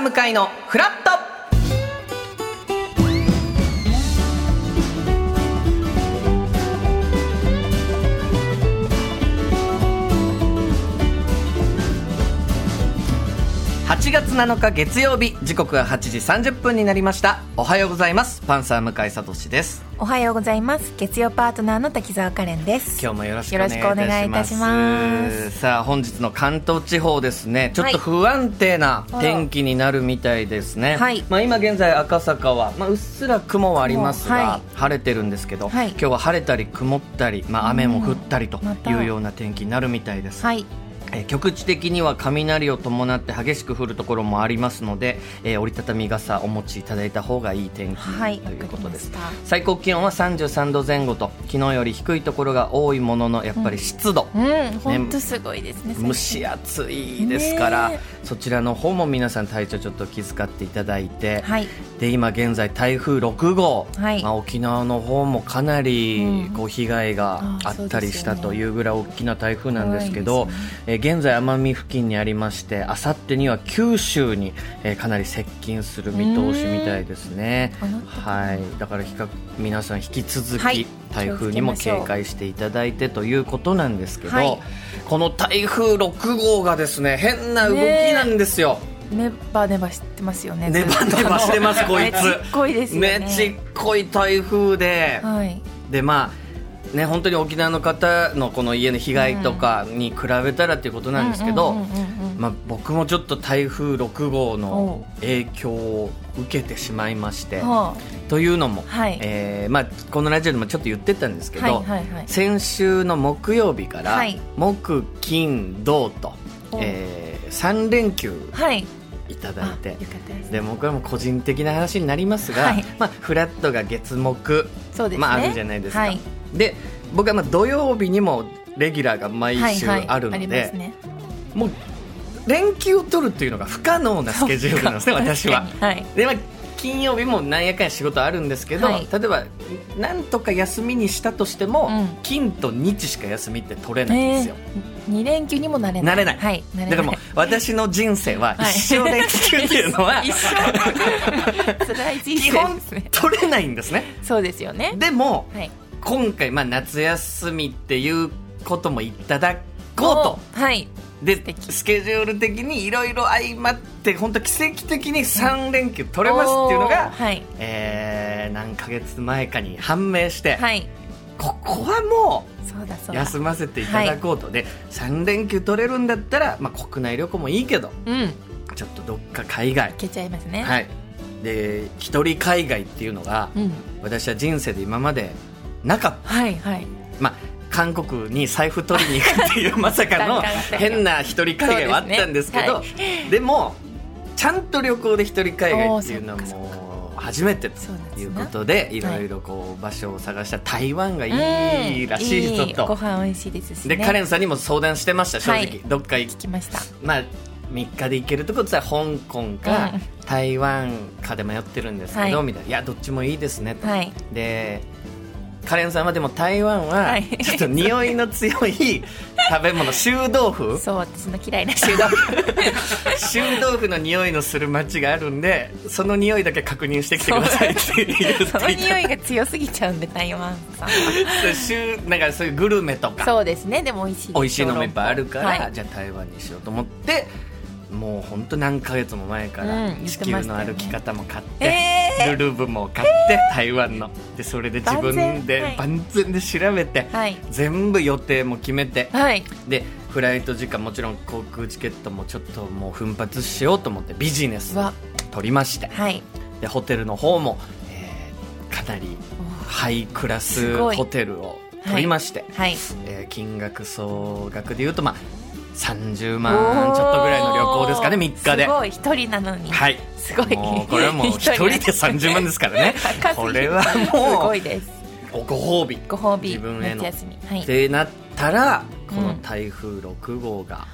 向かいのフラット。8月7日月曜日時刻は8時30分になりました。おはようございます。パンサー向井聡です。おはようございます。月曜パートナーの滝沢カレンです。今日もよろしくお願いいたします。さあ本日の関東地方ですね。ちょっと不安定な天気になるみたいですね、はい、まあ今現在赤坂は、まあ、うっすら雲はありますが、はい、晴れてるんですけど、はい、今日は晴れたり曇ったり、まあ、雨も降ったりというような天気になるみたいです、はいえ局地的には雷を伴って激しく降るところもありますので、えー、折りたたみ傘お持ちいただいた方がいい天気、はい、ということです。最高気温は33度前後と。昨日より低いところが多いもののやっぱり湿度、うん、本、当、すごいですね蒸し暑いですから、そちらの方も皆さん体調ちょっと気遣っていただいて、はい、で今現在台風6号、はい、まあ、沖縄の方もかなりこう被害があったりしたというぐらい大きな台風なんですけど、ね、え現在奄美付近にありましてあさってには九州に、えー、かなり接近する見通しみたいですね。はい。だから比較皆さん引き続き、はい、台風にも警戒していただいてということなんですけど、はい、この台風6号がですね変な動きなんですよ、ネバネバしてますよね。ネバネバしてます、こいつ。めちっこいですよね。めちっこい台風で、はい、で、まあ、ね、本当に沖縄の方のこの家の被害とかに比べたらということなんですけど、まあ、僕もちょっと台風6号の影響を受けてしまいまして。というのも、はい、えー、まあ、このラジオでもちょっと言ってたんですけど、はいはいはい、先週の木曜日から、はい、木金土と、えー、3連休、はい。いただいてで僕はもう個人的な話になりますが、はい、まあ、フラットが月木、ね、まあ、あるじゃないですか、はい、で僕はまあ土曜日にもレギュラーが毎週あるので、はいはいね、もう連休を取るっていうのが不可能なスケジュールなんですね私は。はい、でまあ金曜日もなんやかんや仕事あるんですけど、はい、例えばなんとか休みにしたとしても、うん、金と日しか休みって取れないんですよ、えー、2連休にもなれない。なれない、はい、だからもう私の人生は一生連休っていうのは、はい、基本取れないんですね。そうですよね。でも、はい、今回、まあ、夏休みっていうこともいただこうと。はい。で、スケジュール的にいろいろ相まって、本当奇跡的に3連休取れますっていうのが、はい、えー、何ヶ月前かに判明して、はい、ここはもう休ませていただこうと、はい、で3連休取れるんだったら、まあ、国内旅行もいいけど、うん、ちょっとどっか海外。行けちゃいますね。はい。で一人海外っていうのが、うん、私は人生で今までなかった、はいはい。まあ、韓国に財布取りに行くっていう まさかの変な一人海外はあったんですけどで、ね。はい、でもちゃんと旅行で一人海外っていうのはもう初めてということでい。ろいろこう場所を探した台湾がいいらしいぞと、ご飯美味しいですし、ね、でカレンさんにも相談してました正直、はい、どっか行きました。まあ3日で行けるところは香港か台湾かで迷ってるんですけど、みたいな。いやどっちもいいですねと、はい、でカレンさんはでも台湾はちょっと匂いの強い食べ物。臭豆腐。そう私の嫌いな臭豆腐臭豆腐の匂いのする街があるんでその匂いだけ確認してきてくださいって言って。その匂いが強すぎちゃうんで台湾さんは。なんかそういうグルメとか。そうですね。でも美味しい美味しいのもいっぱいあるから、はい、じゃあ台湾にしようと思ってもう本当何ヶ月も前から地球の歩き方も買って、ルルブも買って、えー、台湾の。でそれで自分で万全で調べて、はい、全部予定も決めて、はい、でフライト時間もちろん航空チケットもちょっともう奮発しようと思ってビジネス取りまして、はい、でホテルの方も、えー、かなりハイクラスホテルを取りまして、はい。えー、金額総額でいうとまあ30万ちょっとぐらいの旅行ですかね3日で。すごい一人なのに。はい。すごい。これはもう 一人。で30万ですからね。これはもうすごいですご褒美。ご褒美自分への、はい、ってなったらこの台風6号が、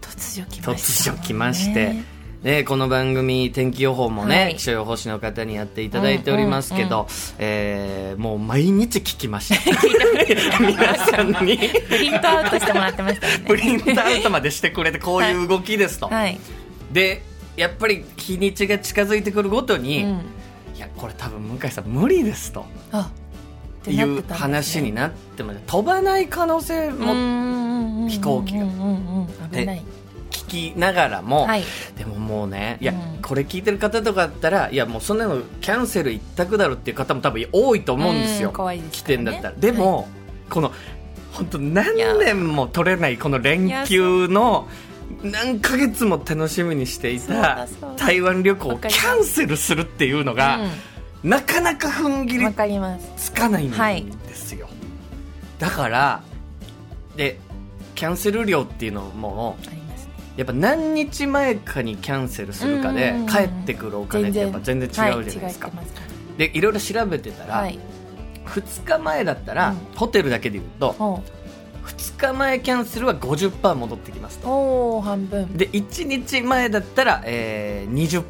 突如来ました、突如来ましてね、この番組天気予報もね、はい、気象予報士の方にやっていただいておりますけど、うんうんうん、えー、もう毎日聞きました。皆さんに。プリントアウトしてもらってましたよねプリントアウトまでしてくれてこういう動きですと、はい、でやっぱり日にちが近づいてくるごとに、うん、いやこれ多分向井さん無理ですと。いう話になってまで飛ばない可能性も飛行機が。危ない聞きながらも、はい、でももうねいや、うん、これ聞いてる方とかだったらいやもうそんなのキャンセル一択だろっていう方も多分多いと思うんですよ、うん、起点だったら。でも、はい、この本当何年も取れないこの連休の何ヶ月も楽しみにしていた台湾旅行をキャンセルするっていうのが、うん、なかなか踏ん切りつかないんですよ、はい、だからでキャンセル料っていうのもやっぱ何日前かにキャンセルするかで帰ってくるお金ってやっぱ全然。違うじゃないですか、はい、でいろいろ調べてたら、はい、2日前だったら、ホテルだけでいうと、2日前キャンセルは50%戻ってきますとお半分。で1日前だったら、えー、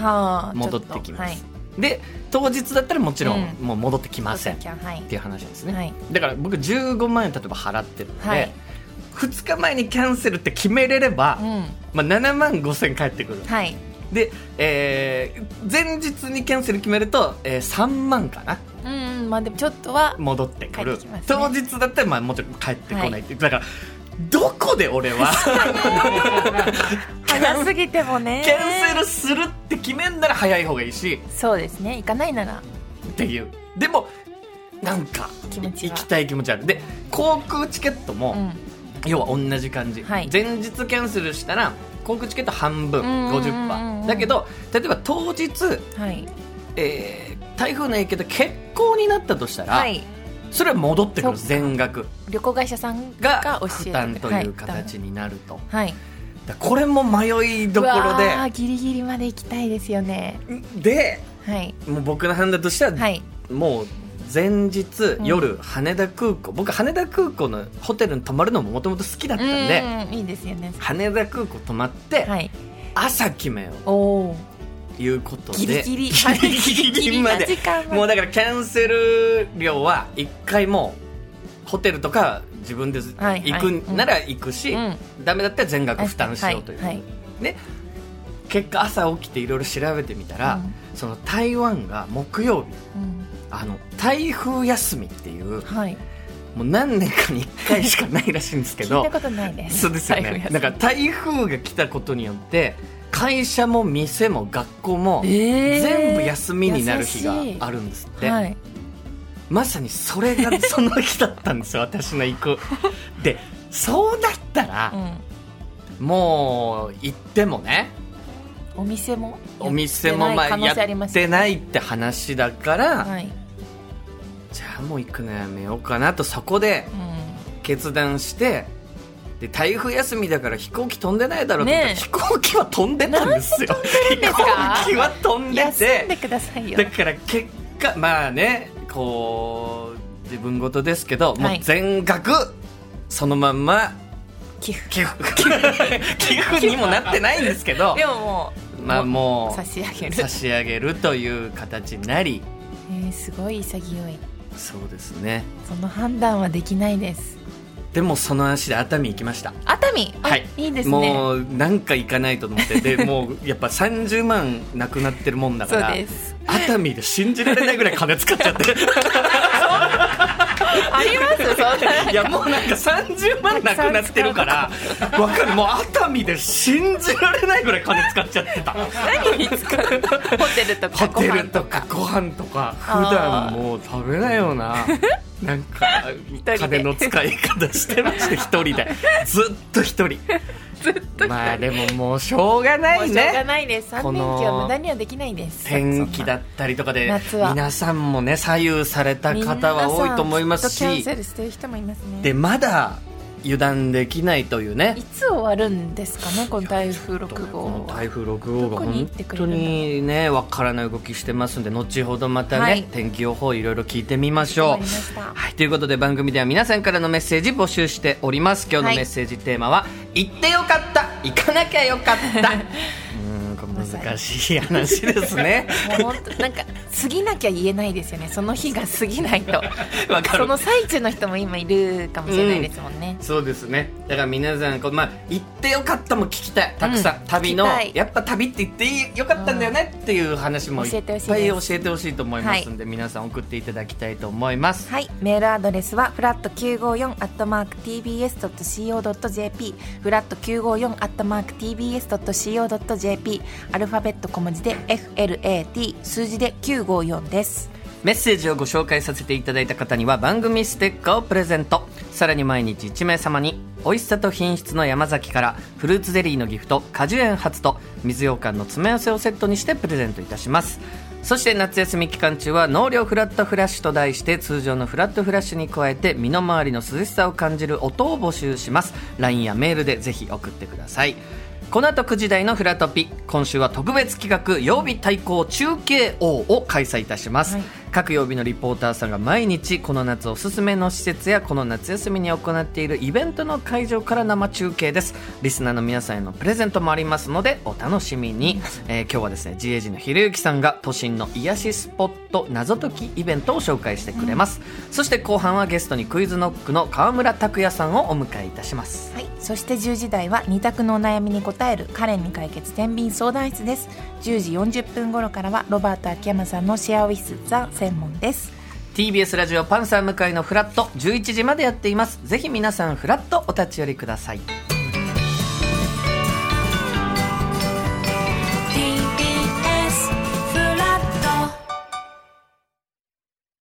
20%戻ってきます、はい、で当日だったらもちろんもう戻ってきません、う。ん、っていう話ですね、はい、だから僕15万円例えば払ってるので、はい2日前にキャンセルって決めれれば、うん、まあ、7万5千返ってくる、はい、で、えー、前日にキャンセル決めると、えー、3万かな。うんまあでもちょっとは戻ってくる、ね、当日だったらまあもちろん帰ってこないって。いう、はい、だからどこで俺は 早すぎてもね。キャンセルするって決めんなら早い方がいいし。そうですね。行かないなら。っていう。でもなんか行きたい気持ちある。で航空チケットも、うん要は同じ感じ、はい、前日キャンセルしたら航空チケット半分50%だけど例えば当日、はい、えー、台風の影響で欠航になったとしたら、はい、それは戻ってくる全額。旅行会社さんが負担という形になると、はい、これも迷いどころで。ギリギリまで行きたいですよね。で、はい、もう僕の判断としては、はい、もう前日、夜、羽田空港。僕羽田空港のホテルに泊まるのももともと好きだったんで、いいですよね。羽田空港泊まって、はい、朝決めよう。おいうことで。ギリギリ。ギリギリまで。もうだからキャンセル料は一回もホテルとか自分で行くなら行くし、はいはいうん、ダメだったら全額負担しようという、はいはい、ね結果朝起きていろいろ調べてみたら、うん、その台湾が木曜日、うん。あの台風休みっていう、はい、もう何年かに1回しかないらしいんですけど聞いたことないですそうですよね。なんか台風が来たことによって会社も店も学校も全部休みになる日があるんですって、はい、まさにそれが その日だったんですよ私の行く。でそうだったら、うん、もう行ってもねお店もお店もまあやってないって話だから、はい、じゃあもう行くのやめようかなとそこで決断して、で台風休みだから飛行機飛んでないだろうって、ね、飛行機は飛んでたんですよ。飛行機は飛んでて。だから結果まあねこう自分事ですけど、もう全額そのまんま寄付。寄付。寄付にもなってないんですけどでももうまあもう差し上げる。差し上げるという形になり、えー、すごい潔いそうですね。その判断はできないです。でもその足で熱海行きました。熱海？はい。いいですね。もうなんか行かないと思って。で もうやっぱ30万なくなってるもんだから熱海で信じられないぐらい金使っちゃってありますそんないやもうなんか30万なくなってるからわかる。もう熱海で信じられないぐらい金使っちゃってた。何に使う？ホテルとかホテルとかご飯とか。普段もう食べないようななんか金の使い方してまして一人で。ずっと一人ずっとまあでももうしょうがないね。しょうがないです3連休は無駄にはできないです。天気だったりとかで皆さんもね左右された方は多いと思いますしキャンセルしてる人もいますね。でまだ油断できないというね。いつ終わるんですかねこの台風6号台風6号が本当にね分からない動きしてますんで後ほどまたね、はい、天気予報いろいろ聞いてみましょう。はいということで番組では皆さんからのメッセージ募集しております。今日のメッセージテーマは、はい、行ってよかった行かなきゃよかった 難しい話ですね。もう本当なんか過ぎなきゃ言えないですよね。その日が過ぎないと。わかる。その最中の人も今いるかもしれないですもんね、そうですね。だから皆さんこう、まあ、行ってよかったも聞きたい。たくさん、うん。旅のやっぱ旅って言ってよかったんだよねっていう話もいっぱい教えてほしいと思いますんで、皆さん送っていただきたいと思います。はい、メールアドレスはフラット954アットマーク tbs.co.jp フラット954アットマーク tbs.co.jp アルファベット小文字で FLAT 数字で954です。メッセージをご紹介させていただいた方には番組ステッカーをプレゼント。さらに毎日1名様に美味しさと品質の山崎からフルーツゼリーのギフト果樹園初と水羊羹の詰め合わせをセットにしてプレゼントいたします。そして夏休み期間中は納涼フラットフラッシュと題して通常のフラットフラッシュに加えて身の回りの涼しさを感じる音を募集します。LINE やメールでぜひ送ってください。この後9時台のフラトピ。今週は特別企画曜日対抗中継王を開催いたします、はい。各曜日のリポーターさんが毎日この夏おすすめの施設やこの夏休みに行っているイベントの会場から生中継です。リスナーの皆さんへのプレゼントもありますのでお楽しみに、えー今日はですね GAG のひろゆきさんが都心の癒しスポット謎解きイベントを紹介してくれます、そして後半はゲストにクイズノックの川村拓也さんをお迎えいたします。はい、そして10時台は二択のお悩みに答えるカレンに解決天秤相談室です。10時40分頃からはロバート秋山さんのシェアオフィスザ専門です。TBS ラジオパンサー向井のフラット11時までやっています。ぜひ皆さんフラットお立ち寄りください